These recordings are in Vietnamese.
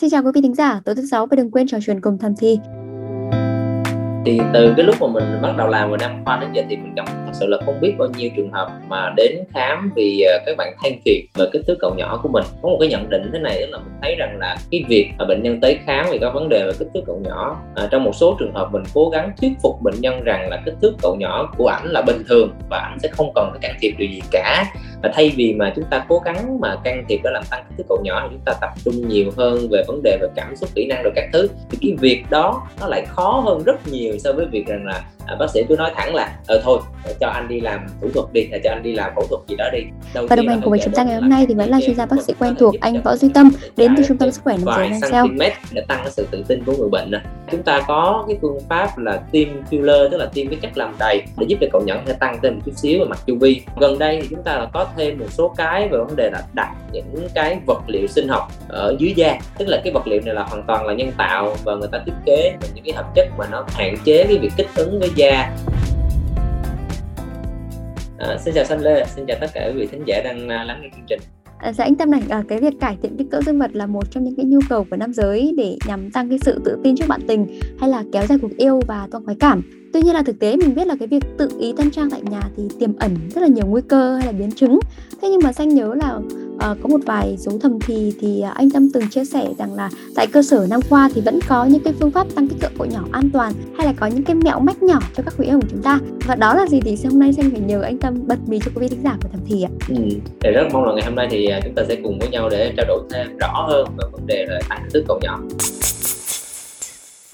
Xin chào quý vị thính giả, tối thứ sáu và đừng quên trò chuyện cùng thầm thi. Thì từ cái lúc mà mình bắt đầu làm vào năm khoa đến giờ thì mình gặp thật sự là không biết bao nhiêu trường hợp mà đến khám vì ờ, các bạn than phiền về kích thước cậu nhỏ của mình. Có một cái nhận định thế này đó là mình thấy rằng là cái việc mà bệnh nhân tới khám vì có vấn đề về kích thước cậu nhỏ. À, trong một số trường hợp mình cố gắng thuyết phục bệnh nhân rằng là kích thước cậu nhỏ của ảnh là bình thường và ảnh sẽ không cần phải can thiệp điều gì cả và thay vì mà chúng ta cố gắng mà can thiệp để làm tăng kích thước cậu nhỏ thì chúng ta tập trung nhiều hơn về vấn đề về cảm xúc kỹ năng rồi các thứ. Thì cái việc đó nó lại khó hơn rất nhiều so với việc rằng là à, bác sĩ cứ nói thẳng là ờ thôi cho anh đi làm thủ thuật đi cho anh đi làm phẫu thuật gì đó đi. Đầu và đồng hành cùng với chúng ta ngày hôm nay thì vẫn là chuyên gia bác sĩ quen thuộc anh võ duy tâm đến từ trung tâm sức khỏe nam giới Mansell để tăng cái sự tự tin của người bệnh chúng ta có cái phương pháp là tiêm filler tức là tiêm cái chất làm đầy để giúp cho cậu nhận sẽ tăng thêm một chút xíu về mặt chu vi. Gần đây thì chúng ta là có thêm một số cái về vấn đề là đặt những cái vật liệu sinh học ở dưới da. Tức là cái vật liệu này là hoàn toàn là nhân tạo và người ta thiết kế những cái hợp chất mà nó hạn chế cái việc kích ứng với da. À, xin chào Sanh Lê, xin chào tất cả quý vị thính giả đang à, lắng nghe chương trình. Ờ, dạ anh Tâm này, à, cái việc cải thiện kích cỡ dương vật là một trong những cái nhu cầu của nam giới để nhằm tăng cái sự tự tin trước bạn tình hay là kéo dài cuộc yêu và tăng khoái cảm. Tuy nhiên là thực tế mình biết là cái việc tự ý tân trang tại nhà thì tiềm ẩn rất là nhiều nguy cơ hay là biến chứng. Thế nhưng mà xanh nhớ là uh, có một vài dấu thầm thì thì à, anh Tâm từng chia sẻ rằng là tại cơ sở năm khoa thì vẫn có những cái phương pháp tăng kích cỡ cậu nhỏ an toàn hay là có những cái mẹo mách nhỏ cho các quý ông của chúng ta. Và đó là gì thì hôm nay xem phải nhờ anh Tâm bật mí cho quý vị thính giả của thầm thì ạ. Ừ, thì rất mong là ngày hôm nay thì à, chúng ta sẽ cùng với nhau để trao đổi thêm rõ hơn về vấn đề là tăng kích thước cậu nhỏ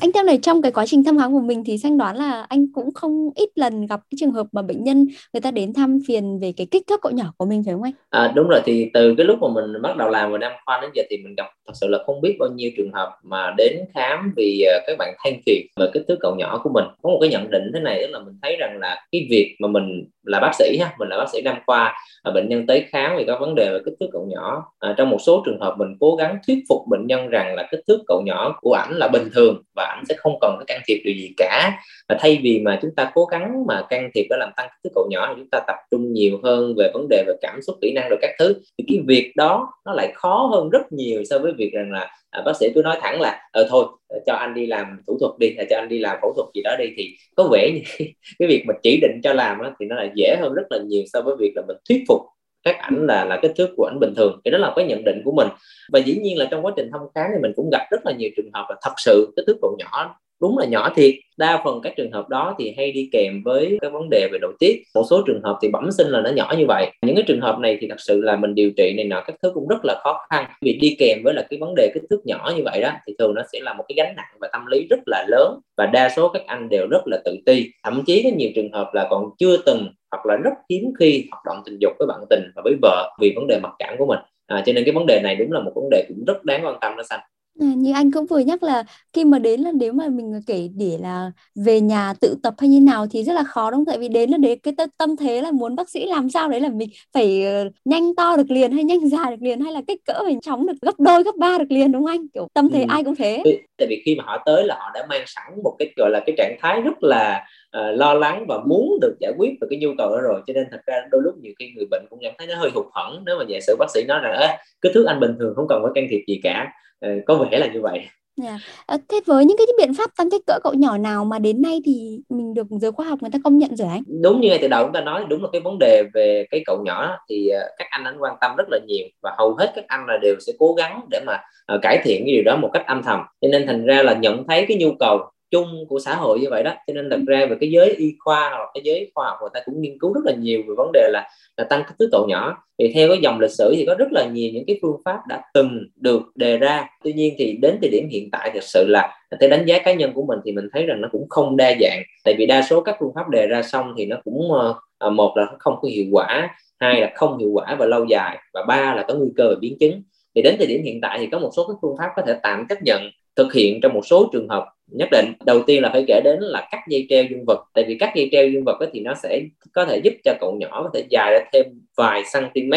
anh theo này trong cái quá trình thăm khám của mình thì xanh đoán là anh cũng không ít lần gặp cái trường hợp mà bệnh nhân người ta đến thăm phiền về cái kích thước cậu nhỏ của mình phải không anh? À, đúng rồi thì từ cái lúc mà mình bắt đầu làm vào năm khoa đến giờ thì mình gặp thật sự là không biết bao nhiêu trường hợp mà đến khám vì à, các bạn than phiền về kích thước cậu nhỏ của mình có một cái nhận định thế này đó là mình thấy rằng là cái việc mà mình là bác sĩ ha mình là bác sĩ nam khoa và bệnh nhân tới khám vì có vấn đề về kích thước cậu nhỏ à, trong một số trường hợp mình cố gắng thuyết phục bệnh nhân rằng là kích thước cậu nhỏ của ảnh là bình thường và ảnh sẽ không cần phải can thiệp điều gì cả. Và thay vì mà chúng ta cố gắng mà can thiệp để làm tăng kích thước cậu nhỏ thì chúng ta tập trung nhiều hơn về vấn đề về cảm xúc kỹ năng rồi các thứ. Thì cái việc đó nó lại khó hơn rất nhiều so với việc rằng là à, bác sĩ cứ nói thẳng là ờ thôi ờ, cho anh đi làm thủ thuật đi hay cho anh đi làm phẫu thuật gì đó đi thì có vẻ như cái việc mà chỉ định cho làm đó, thì nó là dễ hơn rất là nhiều so với việc là mình thuyết phục các ảnh là là kích thước của ảnh bình thường, thì đó là cái nhận định của mình. Và dĩ nhiên là trong quá trình thăm khám thì mình cũng gặp rất là nhiều trường hợp là thật sự kích thước cậu nhỏ đúng là nhỏ thiệt. Đa phần các trường hợp đó thì hay đi kèm với các vấn đề về nội tiết. Một số trường hợp thì bẩm sinh là nó nhỏ như vậy. Những cái trường hợp này thì thật sự là mình điều trị này nọ các thứ cũng rất là khó khăn. Vì đi kèm với là cái vấn đề kích thước nhỏ như vậy đó thì thường nó sẽ là một cái gánh nặng và tâm lý rất là lớn và đa số các anh đều rất là tự ti. Thậm chí có nhiều trường hợp là còn chưa từng hoặc là rất hiếm khi hoạt động tình dục với bạn tình và với vợ vì vấn đề mặc cảm của mình. À, cho nên cái vấn đề này đúng là một vấn đề cũng rất đáng quan tâm đó xanh. À, như anh cũng vừa nhắc là khi mà đến là nếu mà mình kể để là về nhà tự tập hay như nào thì rất là khó đúng không? Tại vì đến là đến cái tâm thế là muốn bác sĩ làm sao đấy là mình phải ờ, nhanh to được liền hay nhanh dài được liền hay là kích cỡ mình chóng được gấp đôi gấp ba được liền đúng không anh? Kiểu tâm thế ừ. ai cũng thế. Tại vì khi mà họ tới là họ đã mang sẵn một cái gọi là cái trạng thái rất là uh, lo lắng và muốn được giải quyết về cái nhu cầu đó rồi cho nên thật ra đôi lúc nhiều khi người bệnh cũng cảm thấy nó hơi hụt hẫng nếu mà giả sử bác sĩ nói rằng kích thước anh bình thường không cần phải can thiệp gì cả Ờ, có vẻ là như vậy yeah. Dạ. À, thế với những cái biện pháp tăng kích cỡ cậu nhỏ nào mà đến nay thì mình được giới khoa học người ta công nhận rồi anh? Đúng như ngay từ đầu chúng ta nói đúng là cái vấn đề về cái cậu nhỏ thì các anh anh quan tâm rất là nhiều và hầu hết các anh là đều sẽ cố gắng để mà uh, cải thiện cái điều đó một cách âm thầm. Cho nên thành ra là nhận thấy cái nhu cầu chung của xã hội như vậy đó. Cho nên thật ra về cái giới y khoa hoặc cái giới khoa học người ta cũng nghiên cứu rất là nhiều về vấn đề là, là tăng kích thước tổ nhỏ. Thì theo cái dòng lịch sử thì có rất là nhiều những cái phương pháp đã từng được đề ra. Tuy nhiên thì đến thời điểm hiện tại thật sự là theo đánh giá cá nhân của mình thì mình thấy rằng nó cũng không đa dạng. Tại vì đa số các phương pháp đề ra xong thì nó cũng ờ, ờ, một là không có hiệu quả hai là không hiệu quả và lâu dài và ba là có nguy cơ về biến chứng. Thì đến thời điểm hiện tại thì có một số các phương pháp có thể tạm chấp nhận thực hiện trong một số trường hợp. Nhất định, đầu tiên là phải kể đến là cắt dây treo dương vật. Tại vì cắt dây treo dương vật thì nó sẽ có thể giúp cho cậu nhỏ có thể dài ra thêm vài cm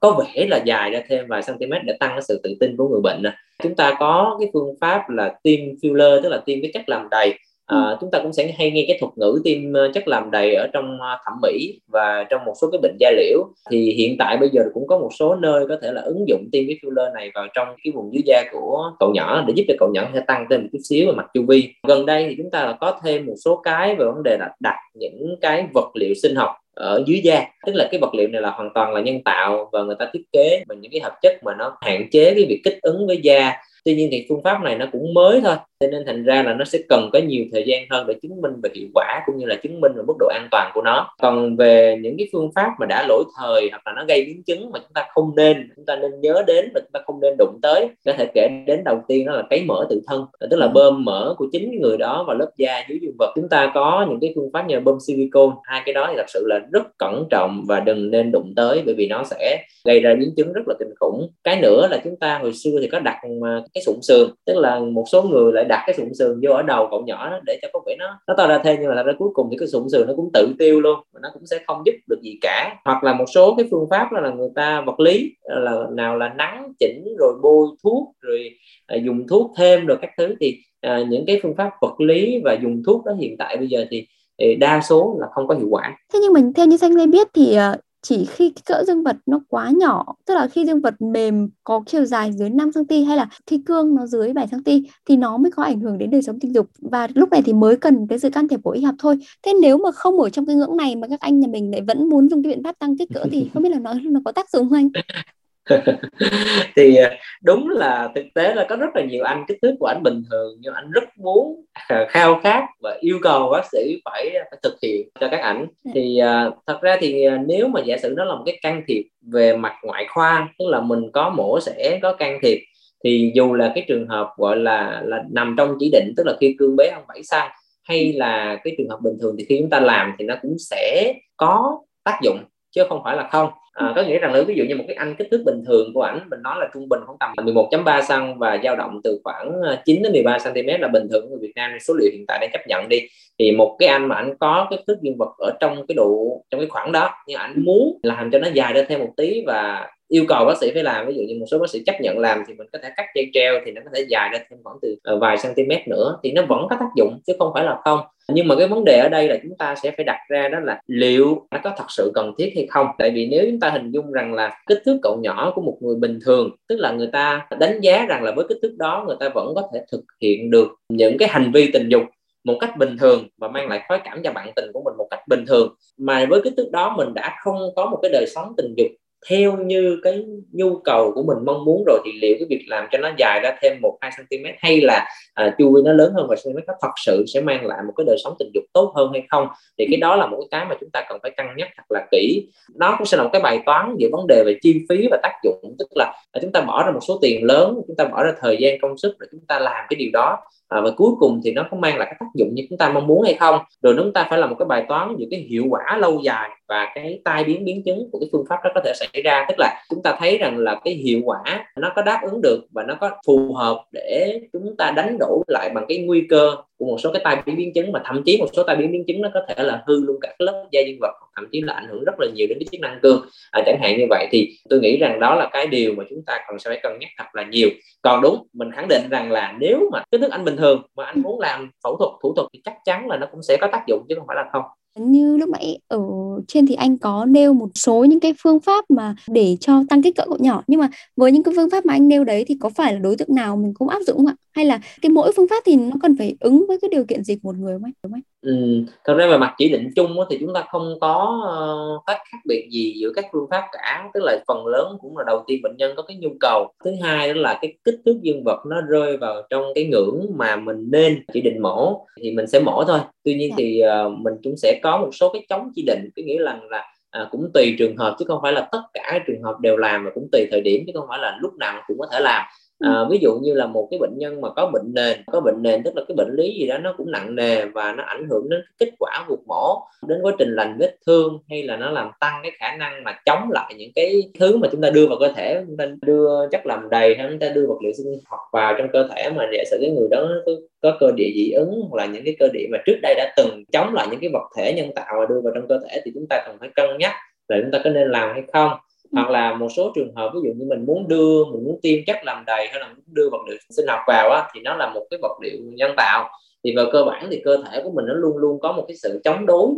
có vẻ là dài ra thêm vài cm để tăng cái sự tự tin của người bệnh chúng ta có cái phương pháp là tiêm filler, tức là tiêm cái chất làm đầy à, chúng ta cũng sẽ hay nghe cái thuật ngữ tiêm ờ, chất làm đầy ở trong ờ, thẩm mỹ và trong một số cái bệnh da liễu. Thì hiện tại bây giờ cũng có một số nơi có thể là ứng dụng tiêm cái filler này vào trong cái vùng dưới da của cậu nhỏ để giúp cho cậu nhỏ sẽ tăng thêm một chút xíu về mặt chu vi. Gần đây thì chúng ta là có thêm một số cái về vấn đề là đặt những cái vật liệu sinh học ở dưới da. Tức là cái vật liệu này là hoàn toàn là nhân tạo và người ta thiết kế bằng những cái hợp chất mà nó hạn chế cái việc kích ứng với da tuy nhiên thì phương pháp này nó cũng mới thôi cho nên thành ra là nó sẽ cần có nhiều thời gian hơn để chứng minh về hiệu quả cũng như là chứng minh về mức độ an toàn của nó. Còn về những cái phương pháp mà đã lỗi thời hoặc là nó gây biến chứng mà chúng ta không nên chúng ta nên nhớ đến và chúng ta không nên đụng tới có thể kể đến đầu tiên đó là cấy mỡ tự thân tức là bơm mỡ của chính người đó vào lớp da dưới dương vật. Chúng ta có những cái phương pháp như là bơm silicone hai cái đó thì thật sự là rất cẩn trọng và đừng nên đụng tới bởi vì nó sẽ gây ra biến chứng rất là kinh khủng. Cái nữa là chúng ta hồi xưa thì có đặt cái sụn sườn tức là một số người lại đặt cái sụn sườn vô ở đầu cậu nhỏ đó để cho có vẻ nó nó to ra thêm nhưng mà thật ra cuối cùng thì cái sụn sườn nó cũng tự tiêu luôn và nó cũng sẽ không giúp được gì cả hoặc là một số cái phương pháp là người ta vật lý là nào là nắng chỉnh rồi bôi thuốc rồi à, dùng thuốc thêm rồi các thứ thì à, những cái phương pháp vật lý và dùng thuốc đó hiện tại bây giờ thì đa số là không có hiệu quả. Thế nhưng mình theo như Xanh Lê biết thì à, chỉ khi cái cỡ dương vật nó quá nhỏ, tức là khi dương vật mềm có chiều dài dưới 5 cm hay là khi cương nó dưới 7 cm thì nó mới có ảnh hưởng đến đời sống tình dục. Và lúc này thì mới cần cái sự can thiệp của y học thôi. Thế nếu mà không ở trong cái ngưỡng này mà các anh nhà mình lại vẫn muốn dùng cái biện pháp tăng kích cỡ thì không biết là nó nó có tác dụng không anh? thì à, đúng là thực tế là có rất là nhiều anh kích thước của anh bình thường nhưng anh rất muốn à, khao khát và yêu cầu bác sĩ phải, phải thực hiện cho các ảnh. Dạ. thì uh, thật ra thì nếu mà giả sử nó là một cái can thiệp về mặt ngoại khoa tức là mình có mổ sẽ có can thiệp thì dù là cái trường hợp gọi là là nằm trong chỉ định tức là khi cương bé hơn 7 cm hay là cái trường hợp bình thường thì khi chúng ta làm thì nó cũng sẽ có tác dụng chứ không phải là không à, có nghĩa rằng là ví dụ như một cái anh kích thước bình thường của ảnh mình nói là trung bình khoảng tầm 11.3 cm và dao động từ khoảng ờ, 9 đến 13 cm là bình thường của người Việt Nam số liệu hiện tại đang chấp nhận đi. Thì một cái anh mà anh có kích thước dương vật ở trong cái độ trong cái khoảng đó nhưng ảnh muốn làm cho nó dài ra thêm một tí và yêu cầu bác sĩ phải làm ví dụ như một số bác sĩ chấp nhận làm thì mình có thể cắt dây treo thì nó có thể dài ra thêm khoảng từ ờ, vài cm nữa thì nó vẫn có tác dụng chứ không phải là không. Nhưng mà cái vấn đề ở đây là chúng ta sẽ phải đặt ra đó là liệu nó có thật sự cần thiết hay không? Tại vì nếu chúng ta hình dung rằng là kích thước cậu nhỏ của một người bình thường, tức là người ta đánh giá rằng là với kích thước đó người ta vẫn có thể thực hiện được những cái hành vi tình dục một cách bình thường và mang lại khoái cảm cho bạn tình của mình một cách bình thường. Mà với kích thước đó mình đã không có một cái đời sống tình dục theo như cái nhu cầu của mình mong muốn rồi thì liệu cái việc làm cho nó dài ra thêm một hai cm hay là à, chui nó lớn hơn và cm nó thật sự sẽ mang lại một cái đời sống tình dục tốt hơn hay không? Thì cái đó là một cái mà chúng ta cần phải cân nhắc thật là kỹ. Nó cũng sẽ là một cái bài toán về vấn đề về chi phí và tác dụng. Tức là à, chúng ta bỏ ra một số tiền lớn chúng ta bỏ ra thời gian công sức để chúng ta làm cái điều đó à, và cuối cùng thì nó có mang lại cái tác dụng như chúng ta mong muốn hay không? Rồi chúng ta phải là một cái bài toán về cái hiệu quả lâu dài và cái tai biến biến chứng của cái phương pháp đó có thể xảy ra. Tức là chúng ta thấy rằng là cái hiệu quả nó có đáp ứng được và nó có phù hợp để chúng ta đánh đổ lại bằng cái nguy cơ của một số cái tai biến biến chứng mà thậm chí một số tai biến biến chứng nó có thể là hư luôn cả cái lớp da dương vật thậm chí là ảnh hưởng rất là nhiều đến cái chức năng cương à, chẳng hạn như vậy thì tôi nghĩ rằng đó là cái điều mà chúng ta cần phải cân nhắc thật là nhiều. Còn đúng mình khẳng định rằng là nếu mà cái thức anh bình thường mà anh muốn làm phẫu thuật thủ thuật thì chắc chắn là nó cũng sẽ có tác dụng chứ không phải là không như lúc nãy ở trên thì anh có nêu một số những cái phương pháp mà để cho tăng kích cỡ cậu nhỏ nhưng mà với những cái phương pháp mà anh nêu đấy thì có phải là đối tượng nào mình cũng áp dụng không ạ hay là cái mỗi phương pháp thì nó cần phải ứng với cái điều kiện gì của một người không anh? Ừ, thật ra về mặt chỉ định chung thì chúng ta không có uh, khác biệt gì giữa các phương pháp cả. Tức là phần lớn cũng là đầu tiên bệnh nhân có cái nhu cầu. Thứ hai đó là cái kích thước dương vật nó rơi vào trong cái ngưỡng mà mình nên chỉ định mổ thì mình sẽ mổ thôi. Tuy nhiên dạ. thì uh, mình cũng sẽ có một số cái chống chỉ định cái nghĩa là là à, cũng tùy trường hợp chứ không phải là tất cả trường hợp đều làm mà cũng tùy thời điểm chứ không phải là lúc nào cũng có thể làm Ừ. à, ví dụ như là một cái bệnh nhân mà có bệnh nền có bệnh nền tức là cái bệnh lý gì đó nó cũng nặng nề và nó ảnh hưởng đến kết quả cuộc mổ đến quá trình lành vết thương hay là nó làm tăng cái khả năng mà chống lại những cái thứ mà chúng ta đưa vào cơ thể chúng ta đưa chất làm đầy hay chúng ta đưa vật liệu sinh học vào trong cơ thể mà giả sử cái người đó có cơ địa dị ứng hoặc là những cái cơ địa mà trước đây đã từng chống lại những cái vật thể nhân tạo và đưa vào trong cơ thể thì chúng ta cần phải cân nhắc là chúng ta có nên làm hay không hoặc là một số trường hợp ví dụ như mình muốn đưa mình muốn tiêm chất làm đầy hay là muốn đưa vật liệu sinh học vào á, thì nó là một cái vật liệu nhân tạo. Thì về cơ bản thì cơ thể của mình nó luôn luôn có một cái sự chống đối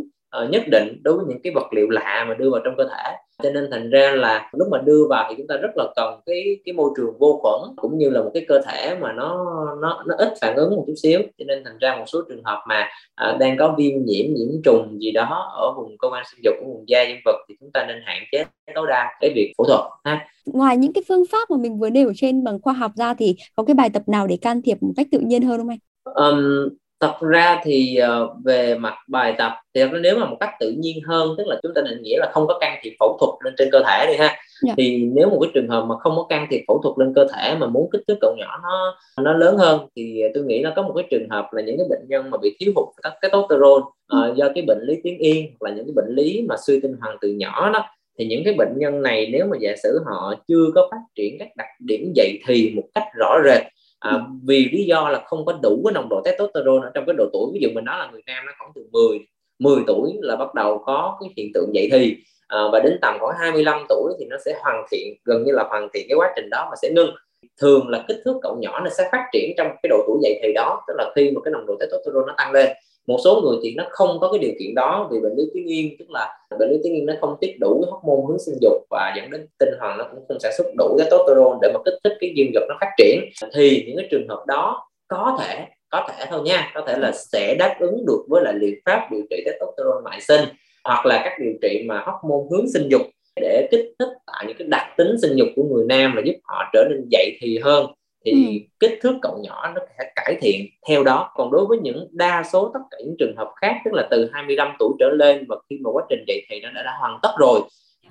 uh, nhất định đối với những cái vật liệu lạ mà đưa vào trong cơ thể. Cho nên thành ra là lúc mà đưa vào thì chúng ta rất là cần cái cái môi trường vô khuẩn cũng như là một cái cơ thể mà nó nó nó ít phản ứng một chút xíu. Cho nên thành ra một số trường hợp mà à, đang có viêm nhiễm nhiễm trùng gì đó ở vùng cơ quan sinh dục của vùng da dân vật thì chúng ta nên hạn chế tối đa cái việc phẫu thuật ha. Ngoài những cái phương pháp mà mình vừa nêu ở trên bằng khoa học ra thì có cái bài tập nào để can thiệp một cách tự nhiên hơn không anh? Um, thật ra thì uh, về mặt bài tập thì nếu mà một cách tự nhiên hơn tức là chúng ta định nghĩa là không có can thiệp phẫu thuật lên trên cơ thể đi ha yeah. Dạ. thì nếu một cái trường hợp mà không có can thiệp phẫu thuật lên cơ thể mà muốn kích thước cậu nhỏ nó nó lớn hơn thì tôi nghĩ nó có một cái trường hợp là những cái bệnh nhân mà bị thiếu hụt các cái testosterone uh, do cái bệnh lý tuyến yên hoặc là những cái bệnh lý mà suy tinh hoàn từ nhỏ đó thì những cái bệnh nhân này nếu mà giả sử họ chưa có phát triển các đặc điểm dậy thì một cách rõ rệt à, vì lý do là không có đủ cái nồng độ testosterone ở trong cái độ tuổi. Ví dụ mình nói là người nam nó khoảng từ 10 10 tuổi là bắt đầu có cái hiện tượng dậy thì. À, và đến tầm khoảng 25 tuổi thì nó sẽ hoàn thiện gần như là hoàn thiện cái quá trình đó mà sẽ ngưng thường là kích thước cậu nhỏ nó sẽ phát triển trong cái độ tuổi dậy thì đó, tức là khi mà cái nồng độ testosterone nó tăng lên, một số người thì nó không có cái điều kiện đó vì bệnh lý tuyến yên, tức là bệnh lý tuyến yên nó không tiết đủ cái hormone hướng sinh dục và dẫn đến tinh hoàn nó cũng không sản xuất đủ cái testosterone để mà kích thích cái dương vật nó phát triển. Thì những cái trường hợp đó có thể có thể thôi nha, có thể là sẽ đáp ứng được với lại liệu pháp điều trị testosterone ngoại sinh hoặc là các điều trị mà hormone hướng sinh dục để kích thích tạo những cái đặc tính sinh dục của người nam và giúp họ trở nên dậy thì hơn thì ừ. kích thước cậu nhỏ nó sẽ cải thiện theo đó còn đối với những đa số tất cả những trường hợp khác tức là từ 25 tuổi trở lên và khi mà quá trình dậy thì nó đã, đã hoàn tất rồi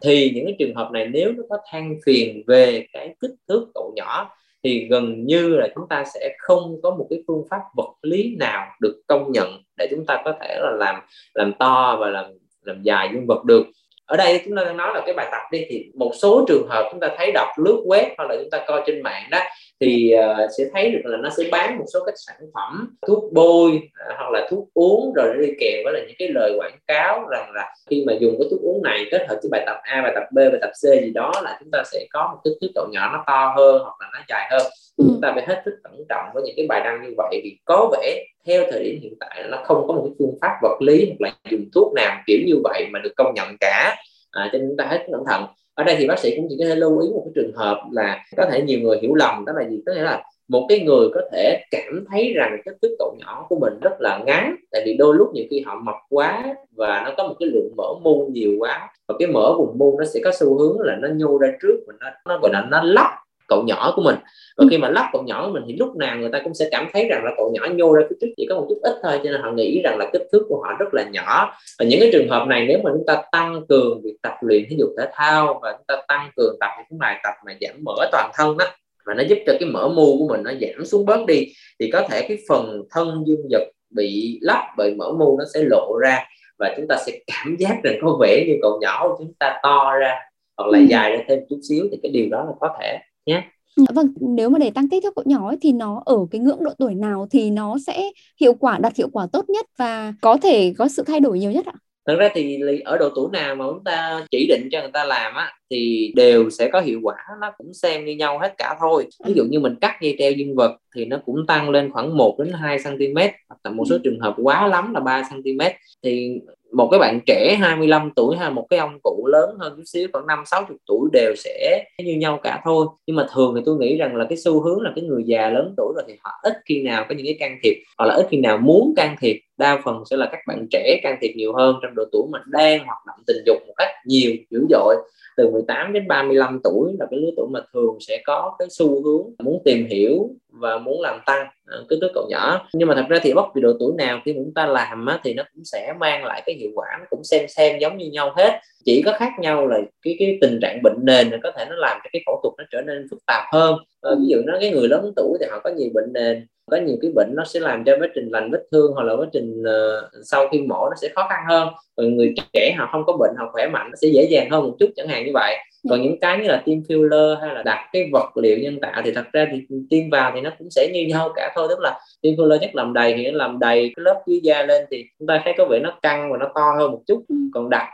thì những cái trường hợp này nếu nó có than phiền về cái kích thước cậu nhỏ thì gần như là chúng ta sẽ không có một cái phương pháp vật lý nào được công nhận để chúng ta có thể là làm làm to và làm làm dài dương vật được ở đây chúng ta đang nói là cái bài tập đi, thì một số trường hợp chúng ta thấy đọc lướt web, hoặc là chúng ta coi trên mạng đó thì uh, sẽ thấy được là nó sẽ bán một số các sản phẩm thuốc bôi uh, hoặc là thuốc uống rồi đi kèm với là những cái lời quảng cáo rằng là khi mà dùng cái thuốc uống này kết hợp với bài tập A bài tập B bài tập C gì đó là chúng ta sẽ có một kích thước độ nhỏ nó to hơn hoặc là nó dài hơn. Ừ. chúng ta phải hết sức cẩn trọng với những cái bài đăng như vậy vì có vẻ theo thời điểm hiện tại nó không có một cái phương pháp vật lý hoặc là dùng thuốc nào kiểu như vậy mà được công nhận cả. À, cho nên chúng ta hết cẩn thận ở đây thì bác sĩ cũng chỉ có thể lưu ý một cái trường hợp là có thể nhiều người hiểu lầm, đó là gì? Có nghĩa là một cái người có thể cảm thấy rằng cái tuyết cậu nhỏ của mình rất là ngắn tại vì đôi lúc nhiều khi họ mập quá và nó có một cái lượng mỡ mu nhiều quá, và cái mỡ vùng mu nó sẽ có xu hướng là nó nhô ra trước và nó nó gọi là nó lóc cậu nhỏ của mình. Và khi mà lắp cậu nhỏ của mình thì lúc nào người ta cũng sẽ cảm thấy rằng là cậu nhỏ nhô ra phía trước chỉ có một chút ít thôi cho nên họ nghĩ rằng là kích thước của họ rất là nhỏ. Và những cái trường hợp này nếu mà chúng ta tăng cường việc tập luyện thể dục thể thao và chúng ta tăng cường tập những bài tập mà giảm mỡ toàn thân đó và nó giúp cho cái mỡ mu của mình nó giảm xuống bớt đi thì có thể cái phần thân dương vật bị lấp bởi mỡ mu nó sẽ lộ ra và chúng ta sẽ cảm giác rằng có vẻ như cậu nhỏ của chúng ta to ra hoặc là ừ. dài ra thêm chút xíu thì cái điều đó là có thể nhé Dạ vâng, nếu mà để tăng kích thước cậu nhỏ ấy, thì nó ở cái ngưỡng độ tuổi nào thì nó sẽ hiệu quả đạt hiệu quả tốt nhất và có thể có sự thay đổi nhiều nhất ạ? Thật ra thì ở độ tuổi nào mà chúng ta chỉ định cho người ta làm á thì đều sẽ có hiệu quả nó cũng xem như nhau hết cả thôi. Ví dụ như mình cắt dây treo dương vật thì nó cũng tăng lên khoảng 1 đến 2 cm hoặc là một số trường hợp quá lắm là 3 cm thì một cái bạn trẻ 25 tuổi hay một cái ông cụ lớn hơn chút xíu, khoảng năm sáu chục tuổi đều sẽ như nhau cả thôi. Nhưng mà thường thì tôi nghĩ rằng là cái xu hướng là cái người già lớn tuổi rồi thì họ ít khi nào có những cái can thiệp, hoặc là ít khi nào muốn can thiệp đa phần sẽ là các bạn trẻ can thiệp nhiều hơn trong độ tuổi mà đang hoạt động tình dục một cách nhiều dữ dội. Từ 18 đến 35 tuổi là cái lứa tuổi mà thường sẽ có cái xu hướng muốn tìm hiểu và muốn làm tăng à, cái đứa cậu nhỏ. Nhưng mà thật ra thì bất kỳ độ tuổi nào khi chúng ta làm á, thì nó cũng sẽ mang lại cái hiệu quả nó cũng xem xem giống như nhau hết. Chỉ có khác nhau là cái cái tình trạng bệnh nền có thể nó làm cho cái phẫu thuật nó trở nên phức tạp hơn. À, ví dụ nó cái người lớn tuổi thì họ có nhiều bệnh nền có nhiều cái bệnh nó sẽ làm cho quá trình lành vết thương hoặc là quá trình uh, sau khi mổ nó sẽ khó khăn hơn. Người trẻ họ không có bệnh họ khỏe mạnh nó sẽ dễ dàng hơn một chút chẳng hạn như vậy còn những cái như là tiêm filler hay là đặt cái vật liệu nhân tạo thì thật ra thì tiêm vào thì nó cũng sẽ như nhau cả thôi. Tức là tiêm filler chắc làm đầy thì nó làm đầy cái lớp dưới da lên thì chúng ta thấy có vẻ nó căng và nó to hơn một chút. Ừ. còn đặt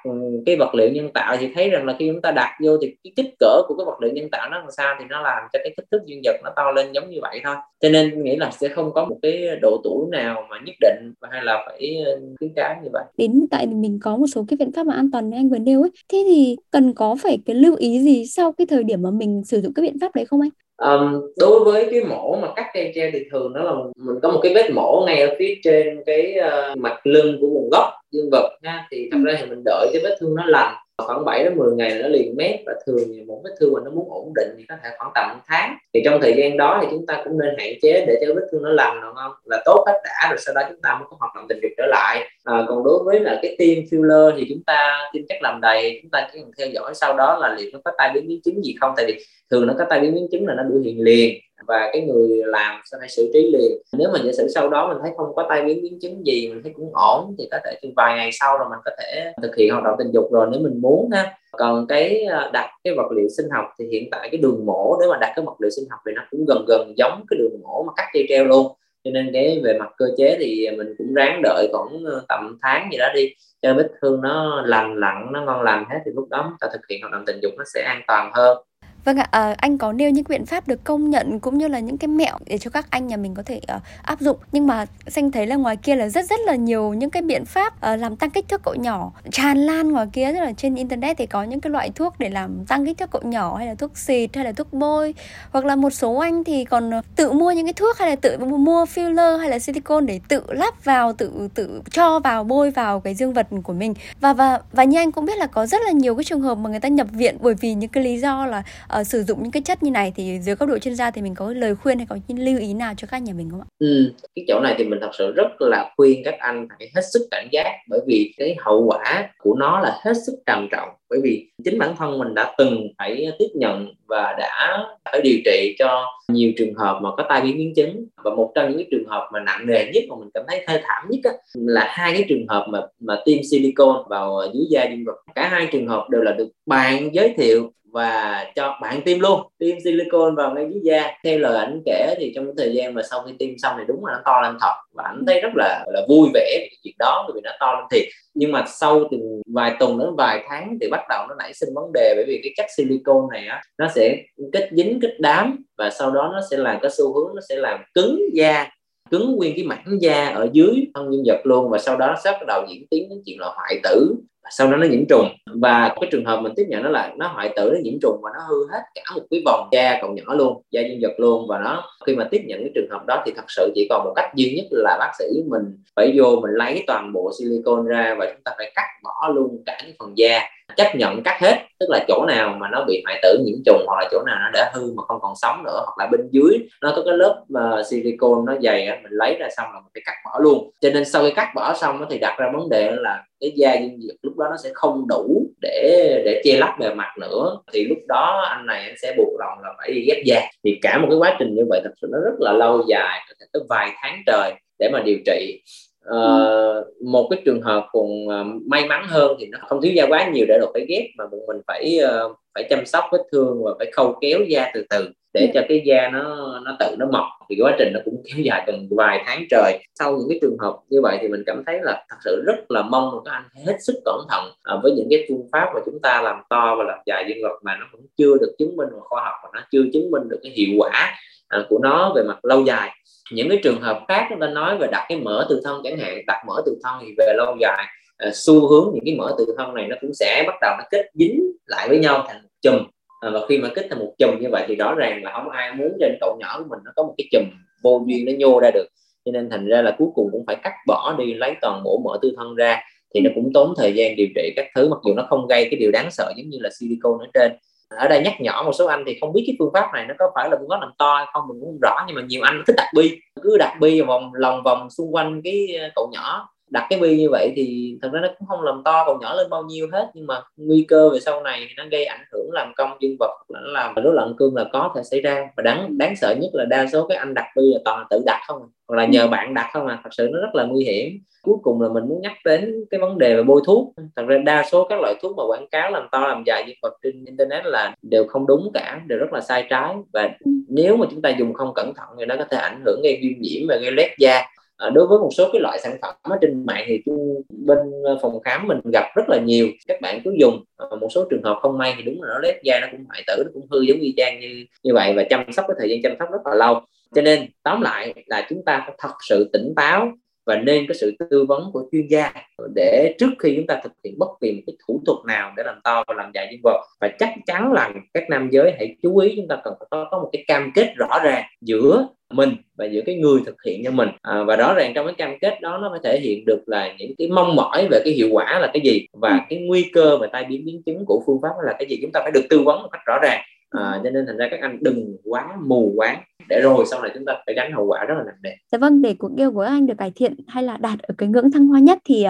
cái vật liệu nhân tạo thì thấy rằng là khi chúng ta đặt vô thì cái kích cỡ của cái vật liệu nhân tạo nó làm sao thì nó làm cho cái kích thước dương vật nó to lên giống như vậy thôi. Cho nên nghĩ là sẽ không có một cái độ tuổi nào mà nhất định hay là phải ờ, khuyến cáo như vậy. Đến tại mình có một số cái biện pháp mà an toàn như anh vừa nêu ấy. Thế thì cần có phải cái lưu ý gì sau cái thời điểm mà mình sử dụng cái biện pháp đấy không anh? Um, đối với cái mổ mà cắt dây treo thì thường đó là mình có một cái vết mổ ngay ở phía trên cái uh, mặt lưng của vùng gốc dương vật ha. Thì thật ra thì mình đợi cái vết thương nó lành khoảng 7 đến 10 ngày là nó liền mét và thường thì một vết thương mà nó muốn ổn định thì có thể khoảng tầm tháng. Thì trong thời gian đó thì chúng ta cũng nên hạn chế để cho vết thương nó lành đúng không? Là tốt hết đã rồi sau đó chúng ta mới có hoạt động tình dục trở lại. À, còn đối với là cái tiêm filler thì chúng ta tiêm chất làm đầy chúng ta chỉ cần theo dõi sau đó là liệu nó có tai biến biến chứng gì không? Tại vì thường nó có tai biến biến chứng là nó biểu hiện liền và cái người làm sẽ phải xử trí liền. Nếu mà giả sử sau đó mình thấy không có tai biến biến chứng gì, mình thấy cũng ổn, thì có thể từ vài ngày sau rồi mình có thể thực hiện hoạt động tình dục rồi nếu mình muốn ha. Còn cái à, đặt cái vật liệu sinh học thì hiện tại cái đường mổ, nếu mà đặt cái vật liệu sinh học thì nó cũng gần gần giống cái đường mổ mà cắt dây treo luôn. Cho nên cái về mặt cơ chế thì mình cũng ráng đợi khoảng ờ, tầm tháng gì đó đi, cho vết thương nó lành lặn, nó ngon lành hết thì lúc đó ta thực hiện hoạt động tình dục nó sẽ an toàn hơn. Vâng ạ, à, anh có nêu những biện pháp được công nhận cũng như là những cái mẹo để cho các anh nhà mình có thể uh, áp dụng. Nhưng mà xanh thấy là ngoài kia là rất rất là nhiều những cái biện pháp uh, làm tăng kích thước cậu nhỏ tràn lan ngoài kia rất là trên internet thì có những cái loại thuốc để làm tăng kích thước cậu nhỏ hay là thuốc xịt hay là thuốc bôi hoặc là một số anh thì còn tự mua những cái thuốc hay là tự mua filler hay là silicone để tự lắp vào tự tự cho vào bôi vào cái dương vật của mình và và và như anh cũng biết là có rất là nhiều cái trường hợp mà người ta nhập viện bởi vì những cái lý do là uh, sử dụng những cái chất như này thì dưới góc độ chuyên gia thì mình có lời khuyên hay có những lưu ý nào cho các nhà mình không ạ? Ừ, cái chỗ này thì mình thật sự rất là khuyên các anh phải hết sức cảnh giác bởi vì cái hậu quả của nó là hết sức trầm trọng. Bởi vì chính bản thân mình đã từng phải tiếp nhận và đã phải điều trị cho nhiều trường hợp mà có tai biến biến chứng. Và một trong những trường hợp mà nặng nề nhất mà mình cảm thấy thê thảm nhất á, là hai cái trường hợp mà mà tiêm silicone vào dưới da dương vật. Cả hai trường hợp đều là được bạn giới thiệu và cho bạn tiêm luôn tiêm silicone vào ngay dưới da. Theo lời ảnh kể thì trong cái thời gian mà sau khi tiêm xong thì đúng là nó to lên thật và ảnh thấy rất là là vui vẻ vì chuyện đó bởi vì nó to lên thiệt. Nhưng mà sau từ vài tuần đến vài tháng thì bắt đầu nó nảy sinh vấn đề bởi vì cái chất silicone này á, nó sẽ kết dính kết đám và sau đó nó sẽ làm cái xu hướng nó sẽ làm cứng da cứng nguyên cái mảng da ở dưới thân dương vật luôn và sau đó nó sắp bắt đầu diễn tiến đến chuyện là hoại tử sau đó nó nhiễm trùng. Và cái trường hợp mình tiếp nhận nó là nó hoại tử, nó nhiễm trùng và nó hư hết cả một cái vòng da còn nhỏ luôn, da dương vật luôn. Và nó, khi mà tiếp nhận cái trường hợp đó thì thật sự chỉ còn một cách duy nhất là bác sĩ mình phải vô mình lấy toàn bộ silicone ra và chúng ta phải cắt bỏ luôn cả cái phần da chấp nhận cắt hết tức là chỗ nào mà nó bị hoại tử nhiễm trùng hoặc là chỗ nào nó đã hư mà không còn sống nữa hoặc là bên dưới nó có cái lớp uh, silicone nó dày mình lấy ra xong là mình phải cắt bỏ luôn. Cho nên sau khi cắt bỏ xong thì đặt ra vấn đề là cái da dương vật lúc đó nó sẽ không đủ để để che lấp bề mặt nữa. Thì lúc đó anh này anh sẽ buộc lòng là phải đi ghép da. Thì cả một cái quá trình như vậy thật sự nó rất là lâu dài có thể tới vài tháng trời để mà điều trị. Uh, một cái trường hợp còn uh, may mắn hơn thì nó không thiếu da quá nhiều để được phải ghép mà bọn mình phải uh, phải chăm sóc vết thương và phải khâu kéo da từ từ để cho cái da nó nó tự nó mọc. Thì quá trình nó cũng kéo dài gần vài tháng trời. Sau những cái trường hợp như vậy thì mình cảm thấy là thật sự rất là mong các anh hết sức cẩn thận à, với những cái phương pháp mà chúng ta làm to và làm dài dương vật mà nó vẫn chưa được chứng minh và khoa học và nó chưa chứng minh được cái hiệu quả à, của nó về mặt lâu dài những cái trường hợp khác chúng ta nói về đặt cái mỡ từ thân chẳng hạn đặt mỡ từ thân thì về lâu dài uh, xu hướng những cái mỡ từ thân này nó cũng sẽ bắt đầu nó kết dính lại với nhau thành một chùm. Uh, và khi mà kết thành một chùm như vậy thì rõ ràng là không ai muốn trên cậu nhỏ của mình nó có một cái chùm vô duyên nó nhô ra được. Cho nên thành ra là cuối cùng cũng phải cắt bỏ đi lấy toàn bộ mỡ tư thân ra thì nó cũng tốn thời gian điều trị các thứ mặc dù nó không gây cái điều đáng sợ giống như là silicone ở trên ở đây nhắc nhỏ một số anh thì không biết cái phương pháp này nó có phải là phương pháp làm to hay không, mình cũng không rõ, nhưng mà nhiều anh thích đặt bi. Cứ đặt bi vòng, lòng vòng xung quanh cái ờ, cậu nhỏ đặt cái bi như vậy thì thật ra nó cũng không làm to còn nhỏ lên bao nhiêu hết. Nhưng mà nguy cơ về sau này thì nó gây ảnh hưởng làm công dương vật là nó làm rối loạn cương là có thể xảy ra. Và đáng đáng sợ nhất là đa số cái anh đặt bi là toàn là tự đặt không à. hoặc là nhờ bạn đặt không à. Thật sự nó rất là nguy hiểm. Cuối cùng là mình muốn nhắc đến cái vấn đề về bôi thuốc. Thật ra đa số các loại thuốc mà quảng cáo làm to làm dài dương vật trên internet là đều không đúng cả đều rất là sai trái. Và nếu mà chúng ta dùng không cẩn thận thì nó có thể ảnh hưởng gây viêm nhiễm và gây loét da à, đối với một số cái loại sản phẩm ở trên mạng thì bên ờ, phòng khám mình gặp rất là nhiều. Các bạn cứ dùng à, một số trường hợp không may thì đúng là nó lép da nó cũng hoại tử nó cũng hư giống như chang như như vậy và chăm sóc cái thời gian chăm sóc rất là lâu. Cho nên tóm lại là chúng ta phải thật sự tỉnh táo và nên có sự tư vấn của chuyên gia để trước khi chúng ta thực hiện bất kỳ một cái thủ thuật nào để làm to và làm dài dương vật. Và chắc chắn là các nam giới hãy chú ý chúng ta cần phải có, có một cái cam kết rõ ràng giữa mình và giữa cái người thực hiện cho mình. À, và rõ ràng trong cái cam kết đó nó phải thể hiện được là những cái mong mỏi về cái hiệu quả là cái gì và ừ. cái nguy cơ về tai biến biến chứng của phương pháp là cái gì. Chúng ta phải được tư vấn một cách rõ ràng à, cho nên thành ra các anh đừng quá mù quáng để rồi sau này chúng ta phải gánh hậu quả rất là nặng nề. Dạ vâng, để cuộc yêu của anh được cải thiện hay là đạt ở cái ngưỡng thăng hoa nhất thì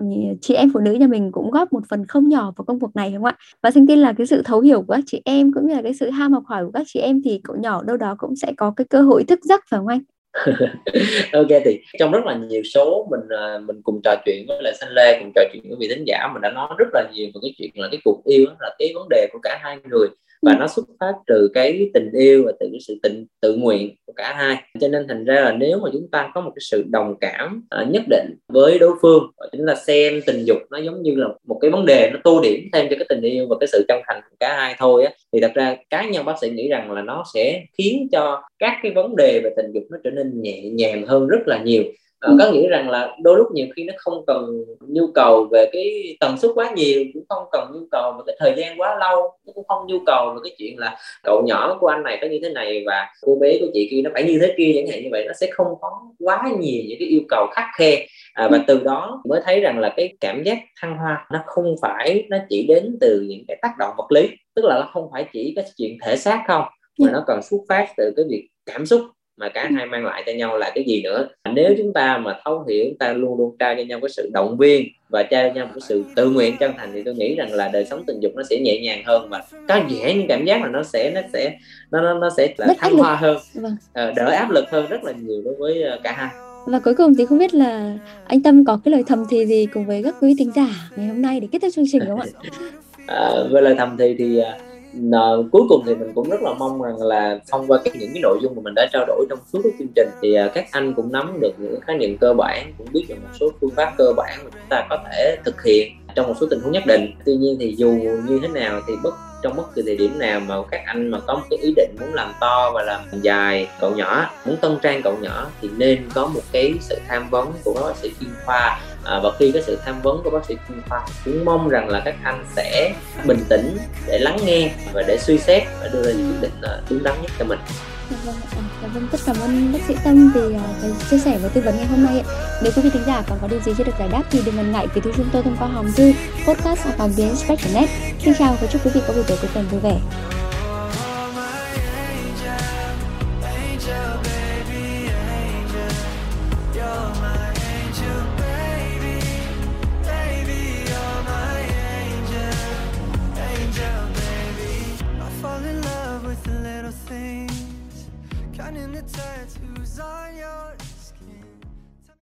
uh, chị em phụ nữ nhà mình cũng góp một phần không nhỏ vào công cuộc này đúng không ạ? Và xin tin là cái sự thấu hiểu của các chị em cũng như là cái sự ham học hỏi của các chị em thì cậu nhỏ đâu đó cũng sẽ có cái cơ hội thức giấc phải không anh? ok thì trong rất là nhiều số mình à, mình cùng trò chuyện với lại Xanh Lê cùng trò chuyện với vị thính giả mình đã nói rất là nhiều về cái chuyện là cái cuộc yêu là cái vấn đề của cả hai người và nó xuất phát từ cái tình yêu và từ cái sự tình tự nguyện của cả hai. Cho nên thành ra là nếu mà chúng ta có một cái sự đồng cảm uh, nhất định với đối phương chúng ta xem tình dục nó giống như là một cái vấn đề nó tô điểm thêm cho cái tình yêu và cái sự chân thành của cả hai thôi á thì thật ra cá nhân bác sĩ nghĩ rằng là nó sẽ khiến cho các cái vấn đề về tình dục nó trở nên nhẹ nhàng hơn rất là nhiều uh, có nghĩa rằng là đôi lúc nhiều khi nó không cần nhu cầu về cái tần suất quá nhiều cũng không cần nhu cầu về cái thời gian quá lâu nó cũng không nhu cầu về cái chuyện là cậu nhỏ của anh này phải như thế này và cô bé của chị kia nó phải như thế kia chẳng hạn như vậy. Nó sẽ không có quá nhiều những cái yêu cầu khắc khe. À, và từ đó mới thấy rằng là cái cảm giác thăng hoa nó không phải nó chỉ đến từ những cái tác động vật lý tức là nó không phải chỉ cái chuyện thể xác không mà nó còn xuất phát từ cái việc cảm xúc mà cả hai mang lại cho nhau là cái gì nữa nếu chúng ta mà thấu hiểu chúng ta luôn luôn trao cho nhau cái sự động viên và trao cho nhau cái sự tự nguyện chân thành thì tôi nghĩ rằng là đời sống tình dục nó sẽ nhẹ nhàng hơn và có dễ những cảm giác là nó sẽ nó sẽ nó nó, nó sẽ là thăng hoa hơn vâng. Ờ, đỡ áp lực hơn rất là nhiều đối với ờ, cả hai và cuối cùng thì không biết là anh Tâm có cái lời thầm thì gì cùng với các quý thính giả ngày hôm nay để kết thúc chương trình đúng không ạ? à, với lời thầm thì thì à, cuối cùng thì mình cũng rất là mong rằng là thông qua các những cái nội dung mà mình đã trao đổi trong suốt cái chương trình thì à, các anh cũng nắm được những khái niệm cơ bản cũng biết được một số phương pháp cơ bản mà chúng ta có thể thực hiện trong một số tình huống nhất định. Tuy nhiên thì dù như thế nào thì bất trong bất kỳ thời điểm nào mà các anh mà có một cái ý định muốn làm to và làm dài cậu nhỏ muốn tân trang cậu nhỏ thì nên có một cái sự tham vấn của bác sĩ chuyên khoa. À, và khi cái sự tham vấn của bác sĩ chuyên khoa cũng mong rằng là các anh sẽ bình tĩnh để lắng nghe và để suy xét và đưa ra những quyết định à, đúng đắn nhất cho mình vâng, à, dạ vâng, rất cảm ơn bác sĩ Tâm vì uh, cái chia sẻ và tư vấn ngày hôm nay. Nếu quý vị thính giả còn có điều gì chưa được giải đáp thì đừng ngần ngại vì thư chúng tôi thông qua hòm thư podcast hoặc vn Xin chào và chúc quý vị có buổi tối cuối tuần vui vẻ.